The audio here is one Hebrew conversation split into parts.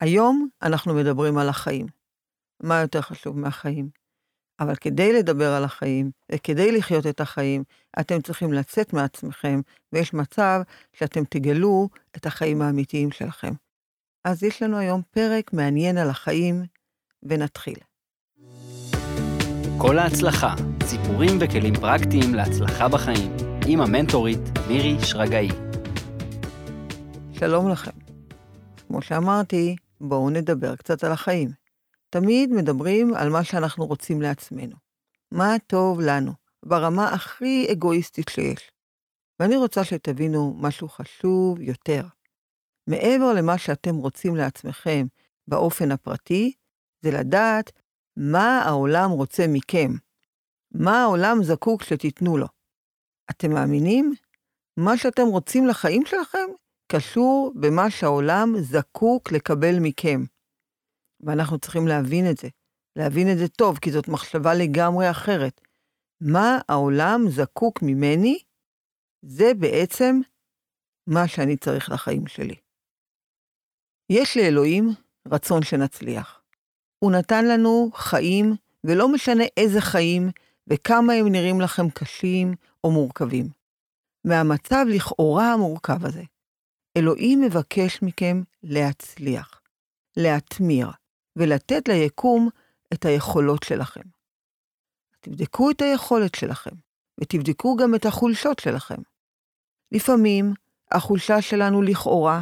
היום אנחנו מדברים על החיים. מה יותר חשוב מהחיים? אבל כדי לדבר על החיים, וכדי לחיות את החיים, אתם צריכים לצאת מעצמכם, ויש מצב שאתם תגלו את החיים האמיתיים שלכם. אז יש לנו היום פרק מעניין על החיים, ונתחיל. כל ההצלחה, סיפורים וכלים פרקטיים להצלחה בחיים, עם המנטורית מירי שרגאי. שלום לכם. כמו שאמרתי, בואו נדבר קצת על החיים. תמיד מדברים על מה שאנחנו רוצים לעצמנו. מה טוב לנו, ברמה הכי אגואיסטית שיש. ואני רוצה שתבינו משהו חשוב יותר. מעבר למה שאתם רוצים לעצמכם באופן הפרטי, זה לדעת מה העולם רוצה מכם. מה העולם זקוק שתיתנו לו. אתם מאמינים? מה שאתם רוצים לחיים שלכם קשור במה שהעולם זקוק לקבל מכם. ואנחנו צריכים להבין את זה, להבין את זה טוב, כי זאת מחשבה לגמרי אחרת. מה העולם זקוק ממני, זה בעצם מה שאני צריך לחיים שלי. יש לאלוהים רצון שנצליח. הוא נתן לנו חיים, ולא משנה איזה חיים, וכמה הם נראים לכם קשים או מורכבים. מהמצב לכאורה המורכב הזה, אלוהים מבקש מכם להצליח, להתמיר, ולתת ליקום את היכולות שלכם. תבדקו את היכולת שלכם, ותבדקו גם את החולשות שלכם. לפעמים החולשה שלנו לכאורה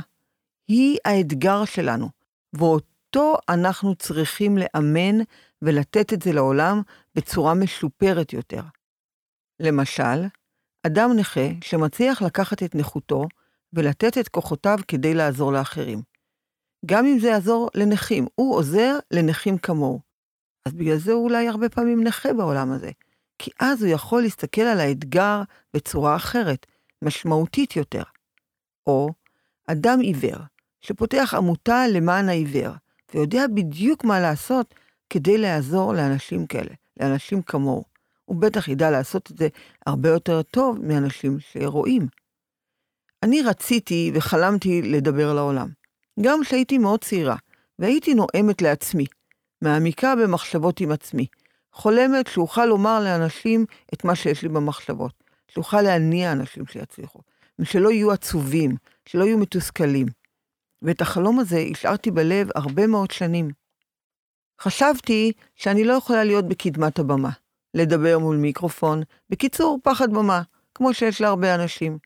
היא האתגר שלנו, ואותו אנחנו צריכים לאמן ולתת את זה לעולם בצורה משופרת יותר. למשל, אדם נכה שמצליח לקחת את נכותו ולתת את כוחותיו כדי לעזור לאחרים. גם אם זה יעזור לנכים, הוא עוזר לנכים כמוהו. אז בגלל זה הוא אולי הרבה פעמים נכה בעולם הזה, כי אז הוא יכול להסתכל על האתגר בצורה אחרת, משמעותית יותר. או אדם עיוור, שפותח עמותה למען העיוור, ויודע בדיוק מה לעשות כדי לעזור לאנשים כאלה, לאנשים כמוהו. הוא בטח ידע לעשות את זה הרבה יותר טוב מאנשים שרואים. אני רציתי וחלמתי לדבר לעולם. גם כשהייתי מאוד צעירה, והייתי נואמת לעצמי, מעמיקה במחשבות עם עצמי, חולמת שאוכל לומר לאנשים את מה שיש לי במחשבות, שאוכל להניע אנשים שיצליחו, שלא יהיו עצובים, שלא יהיו מתוסכלים. ואת החלום הזה השארתי בלב הרבה מאוד שנים. חשבתי שאני לא יכולה להיות בקדמת הבמה, לדבר מול מיקרופון, בקיצור, פחד במה, כמו שיש להרבה אנשים.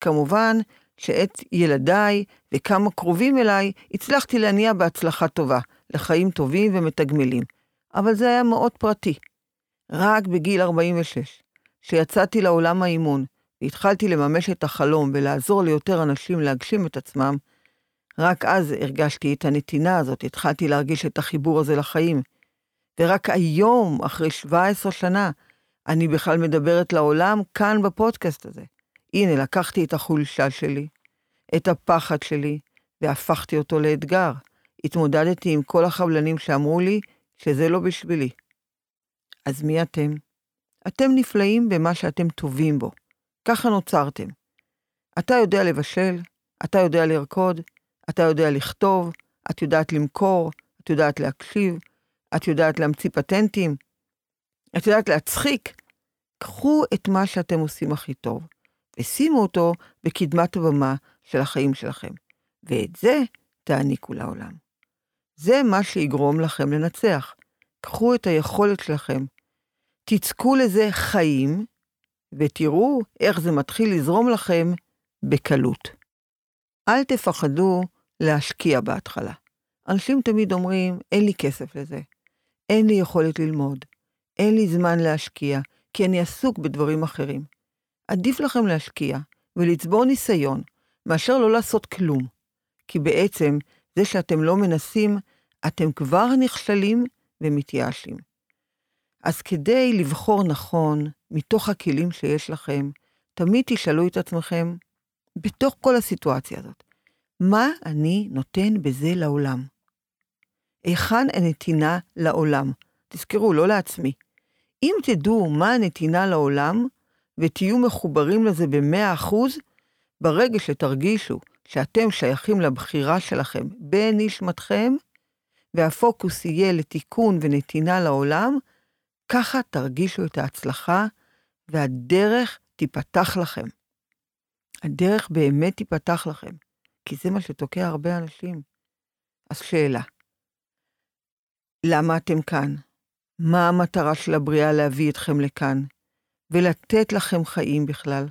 כמובן שאת ילדיי וכמה קרובים אליי הצלחתי להניע בהצלחה טובה, לחיים טובים ומתגמלים, אבל זה היה מאוד פרטי. רק בגיל 46, כשיצאתי לעולם האימון והתחלתי לממש את החלום ולעזור ליותר אנשים להגשים את עצמם, רק אז הרגשתי את הנתינה הזאת, התחלתי להרגיש את החיבור הזה לחיים. ורק היום, אחרי 17 שנה, אני בכלל מדברת לעולם כאן בפודקאסט הזה. הנה, לקחתי את החולשה שלי, את הפחד שלי, והפכתי אותו לאתגר. התמודדתי עם כל החבלנים שאמרו לי שזה לא בשבילי. אז מי אתם? אתם נפלאים במה שאתם טובים בו. ככה נוצרתם. אתה יודע לבשל, אתה יודע לרקוד, אתה יודע לכתוב, את יודעת למכור, את יודעת להקשיב, את יודעת להמציא פטנטים, את יודעת להצחיק. קחו את מה שאתם עושים הכי טוב, ושימו אותו בקדמת הבמה של החיים שלכם, ואת זה תעניקו לעולם. זה מה שיגרום לכם לנצח. קחו את היכולת שלכם, תצקו לזה חיים, ותראו איך זה מתחיל לזרום לכם בקלות. אל תפחדו להשקיע בהתחלה. אנשים תמיד אומרים, אין לי כסף לזה, אין לי יכולת ללמוד, אין לי זמן להשקיע, כי אני עסוק בדברים אחרים. עדיף לכם להשקיע ולצבור ניסיון, מאשר לא לעשות כלום. כי בעצם, זה שאתם לא מנסים, אתם כבר נכשלים ומתייאשים. אז כדי לבחור נכון, מתוך הכלים שיש לכם, תמיד תשאלו את עצמכם, בתוך כל הסיטואציה הזאת, מה אני נותן בזה לעולם? היכן הנתינה לעולם? תזכרו, לא לעצמי. אם תדעו מה הנתינה לעולם, ותהיו מחוברים לזה ב-100%, ברגע שתרגישו שאתם שייכים לבחירה שלכם בנשמתכם, והפוקוס יהיה לתיקון ונתינה לעולם, ככה תרגישו את ההצלחה, והדרך תיפתח לכם. הדרך באמת תיפתח לכם, כי זה מה שתוקע הרבה אנשים. אז שאלה, למה אתם כאן? מה המטרה של הבריאה להביא אתכם לכאן, ולתת לכם חיים בכלל?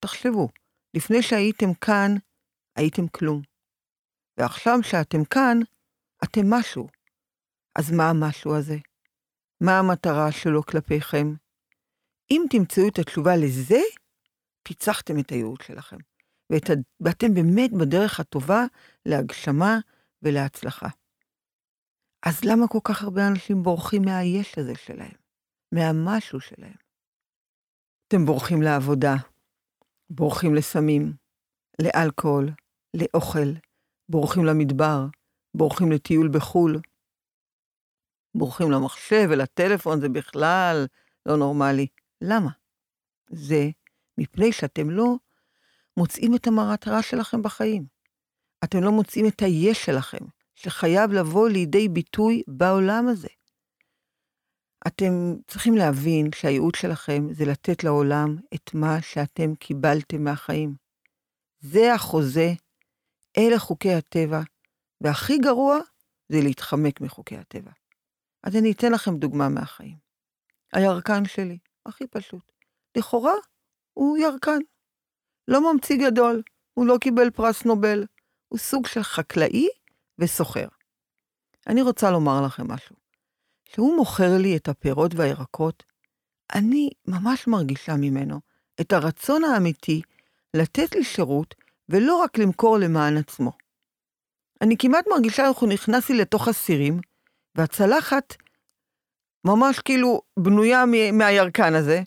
תחשבו, לפני שהייתם כאן, הייתם כלום. ועכשיו שאתם כאן, אתם משהו. אז מה המשהו הזה? מה המטרה שלו כלפיכם? אם תמצאו את התשובה לזה, פיצחתם את הייעוד שלכם, ואת, ואתם באמת בדרך הטובה להגשמה ולהצלחה. אז למה כל כך הרבה אנשים בורחים מהיש הזה שלהם, מהמשהו שלהם? אתם בורחים לעבודה, בורחים לסמים, לאלכוהול, לאוכל, בורחים למדבר, בורחים לטיול בחו"ל, בורחים למחשב ולטלפון, זה בכלל לא נורמלי. למה? זה מפני שאתם לא מוצאים את המטרה שלכם בחיים. אתם לא מוצאים את היש שלכם, שחייב לבוא לידי ביטוי בעולם הזה. אתם צריכים להבין שהייעוד שלכם זה לתת לעולם את מה שאתם קיבלתם מהחיים. זה החוזה, אלה חוקי הטבע, והכי גרוע זה להתחמק מחוקי הטבע. אז אני אתן לכם דוגמה מהחיים. הירקן שלי, הכי פשוט. לכאורה, הוא ירקן. לא ממציא גדול, הוא לא קיבל פרס נובל, הוא סוג של חקלאי וסוחר. אני רוצה לומר לכם משהו. כשהוא מוכר לי את הפירות והירקות, אני ממש מרגישה ממנו את הרצון האמיתי לתת לי שירות ולא רק למכור למען עצמו. אני כמעט מרגישה איך הוא נכנס לי לתוך הסירים, והצלחת ממש כאילו בנויה מהירקן הזה,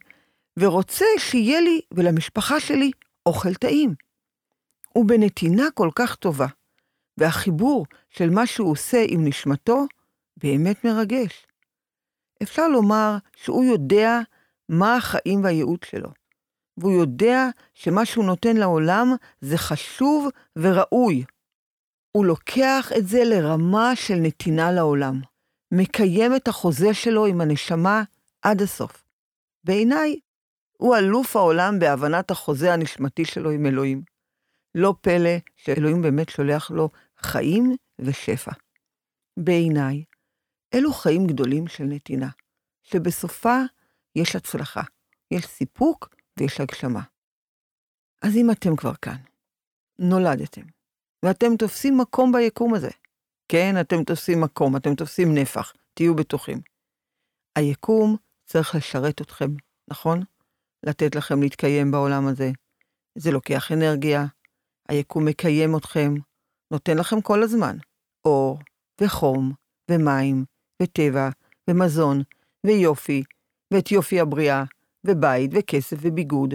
ורוצה שיהיה לי ולמשפחה שלי אוכל טעים. הוא בנתינה כל כך טובה, והחיבור של מה שהוא עושה עם נשמתו באמת מרגש. אפשר לומר שהוא יודע מה החיים והייעוד שלו, והוא יודע שמה שהוא נותן לעולם זה חשוב וראוי. הוא לוקח את זה לרמה של נתינה לעולם, מקיים את החוזה שלו עם הנשמה עד הסוף. בעיניי, הוא אלוף העולם בהבנת החוזה הנשמתי שלו עם אלוהים. לא פלא שאלוהים באמת שולח לו חיים ושפע. בעיניי, אלו חיים גדולים של נתינה, שבסופה יש הצלחה, יש סיפוק ויש הגשמה. אז אם אתם כבר כאן, נולדתם, ואתם תופסים מקום ביקום הזה, כן, אתם תופסים מקום, אתם תופסים נפח, תהיו בטוחים. היקום צריך לשרת אתכם, נכון? לתת לכם להתקיים בעולם הזה. זה לוקח אנרגיה, היקום מקיים אתכם, נותן לכם כל הזמן אור, וחום, ומים, וטבע, ומזון, ויופי, ואת יופי הבריאה, ובית, וכסף, וביגוד.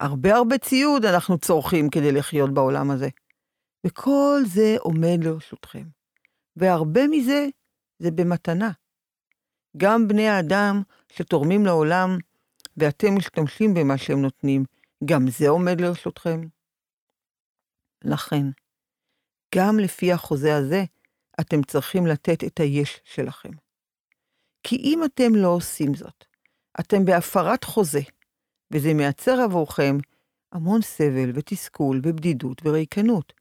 הרבה הרבה ציוד אנחנו צורכים כדי לחיות בעולם הזה. וכל זה עומד לרשותכם. והרבה מזה זה במתנה. גם בני האדם שתורמים לעולם, ואתם משתמשים במה שהם נותנים, גם זה עומד לרשותכם. לכן, גם לפי החוזה הזה, אתם צריכים לתת את היש שלכם. כי אם אתם לא עושים זאת, אתם בהפרת חוזה, וזה מייצר עבורכם המון סבל ותסכול ובדידות וריקנות.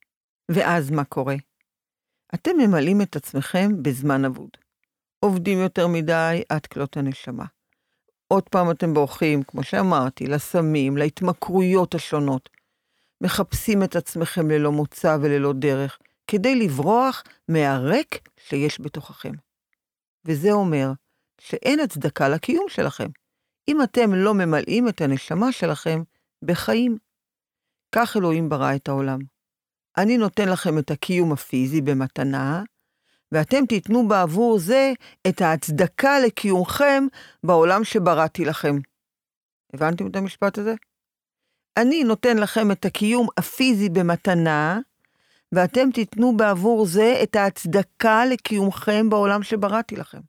ואז מה קורה? אתם ממלאים את עצמכם בזמן אבוד. עובדים יותר מדי עד כלות הנשמה. עוד פעם אתם בורחים, כמו שאמרתי, לסמים, להתמכרויות השונות. מחפשים את עצמכם ללא מוצא וללא דרך, כדי לברוח מהריק שיש בתוככם. וזה אומר שאין הצדקה לקיום שלכם, אם אתם לא ממלאים את הנשמה שלכם בחיים. כך אלוהים ברא את העולם. אני נותן לכם את הקיום הפיזי במתנה, ואתם תיתנו בעבור זה את ההצדקה לקיומכם בעולם שבראתי לכם. הבנתם את המשפט הזה? אני נותן לכם את הקיום הפיזי במתנה, ואתם תיתנו בעבור זה את ההצדקה לקיומכם בעולם שבראתי לכם.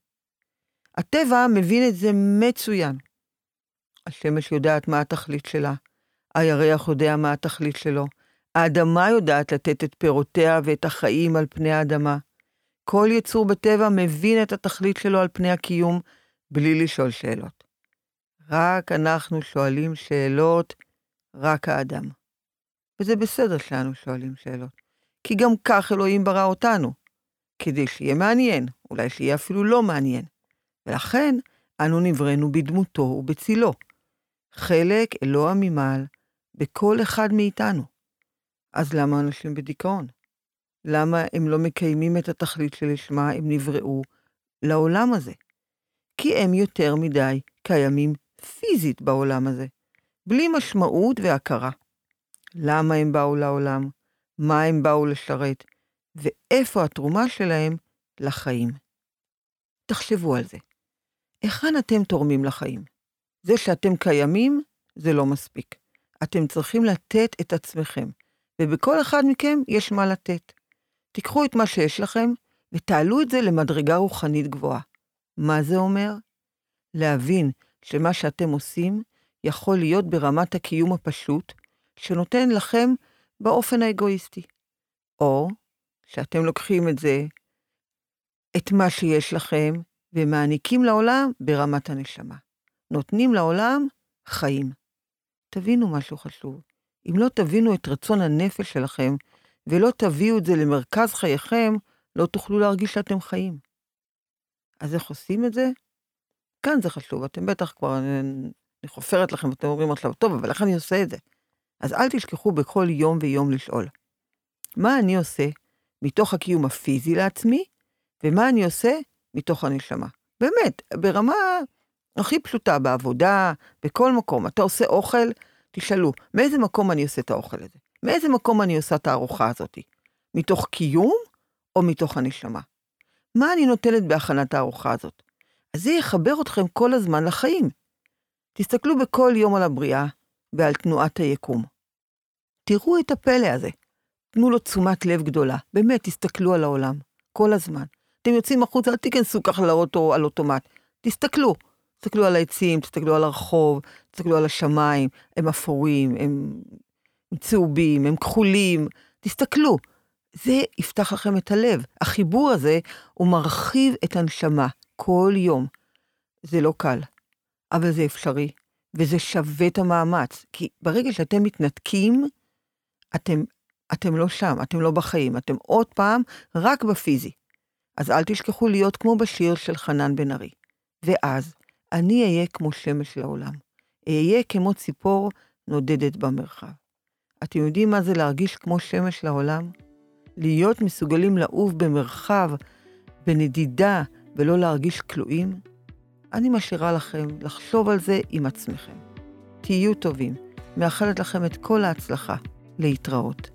הטבע מבין את זה מצוין. השמש יודעת מה התכלית שלה, הירח יודע מה התכלית שלו, האדמה יודעת לתת את פירותיה ואת החיים על פני האדמה. כל יצור בטבע מבין את התכלית שלו על פני הקיום, בלי לשאול שאלות. רק אנחנו שואלים שאלות, רק האדם. וזה בסדר שאנו שואלים שאלות, כי גם כך אלוהים ברא אותנו, כדי שיהיה מעניין, אולי שיהיה אפילו לא מעניין. ולכן אנו נבראנו בדמותו ובצילו. חלק אלוה ממעל בכל אחד מאיתנו. אז למה אנשים בדיכאון? למה הם לא מקיימים את התכלית שלשמה הם נבראו לעולם הזה? כי הם יותר מדי קיימים פיזית בעולם הזה, בלי משמעות והכרה. למה הם באו לעולם? מה הם באו לשרת? ואיפה התרומה שלהם לחיים? תחשבו על זה. היכן אתם תורמים לחיים? זה שאתם קיימים, זה לא מספיק. אתם צריכים לתת את עצמכם, ובכל אחד מכם יש מה לתת. תיקחו את מה שיש לכם ותעלו את זה למדרגה רוחנית גבוהה. מה זה אומר? להבין שמה שאתם עושים יכול להיות ברמת הקיום הפשוט, שנותן לכם באופן האגואיסטי. או שאתם לוקחים את זה, את מה שיש לכם, ומעניקים לעולם ברמת הנשמה. נותנים לעולם חיים. תבינו משהו חשוב. אם לא תבינו את רצון הנפש שלכם, ולא תביאו את זה למרכז חייכם, לא תוכלו להרגיש שאתם חיים. אז איך עושים את זה? כאן זה חשוב, אתם בטח כבר, אני חופרת לכם, ואתם אומרים עכשיו, טוב, אבל איך אני עושה את זה? אז אל תשכחו בכל יום ויום לשאול. מה אני עושה מתוך הקיום הפיזי לעצמי, ומה אני עושה מתוך הנשמה. באמת, ברמה הכי פשוטה, בעבודה, בכל מקום. אתה עושה אוכל, תשאלו, מאיזה מקום אני עושה את האוכל הזה? מאיזה מקום אני עושה את הארוחה הזאת? מתוך קיום או מתוך הנשמה? מה אני נותנת בהכנת הארוחה הזאת? אז זה יחבר אתכם כל הזמן לחיים. תסתכלו בכל יום על הבריאה ועל תנועת היקום. תראו את הפלא הזה. תנו לו תשומת לב גדולה. באמת, תסתכלו על העולם, כל הזמן. אתם יוצאים החוצה, אל תיכנסו ככה לאוטו על אוטומט. תסתכלו. תסתכלו על העצים, תסתכלו על הרחוב, תסתכלו על השמיים, הם אפורים, הם, הם צהובים, הם כחולים. תסתכלו. זה יפתח לכם את הלב. החיבור הזה, הוא מרחיב את הנשמה כל יום. זה לא קל, אבל זה אפשרי, וזה שווה את המאמץ. כי ברגע שאתם מתנתקים, אתם, אתם לא שם, אתם לא בחיים, אתם עוד פעם רק בפיזי. אז אל תשכחו להיות כמו בשיר של חנן בן ארי. ואז אני אהיה כמו שמש לעולם. אהיה כמו ציפור נודדת במרחב. אתם יודעים מה זה להרגיש כמו שמש לעולם? להיות מסוגלים לעוף במרחב, בנדידה, ולא להרגיש כלואים? אני משאירה לכם לחשוב על זה עם עצמכם. תהיו טובים. מאחלת לכם את כל ההצלחה. להתראות.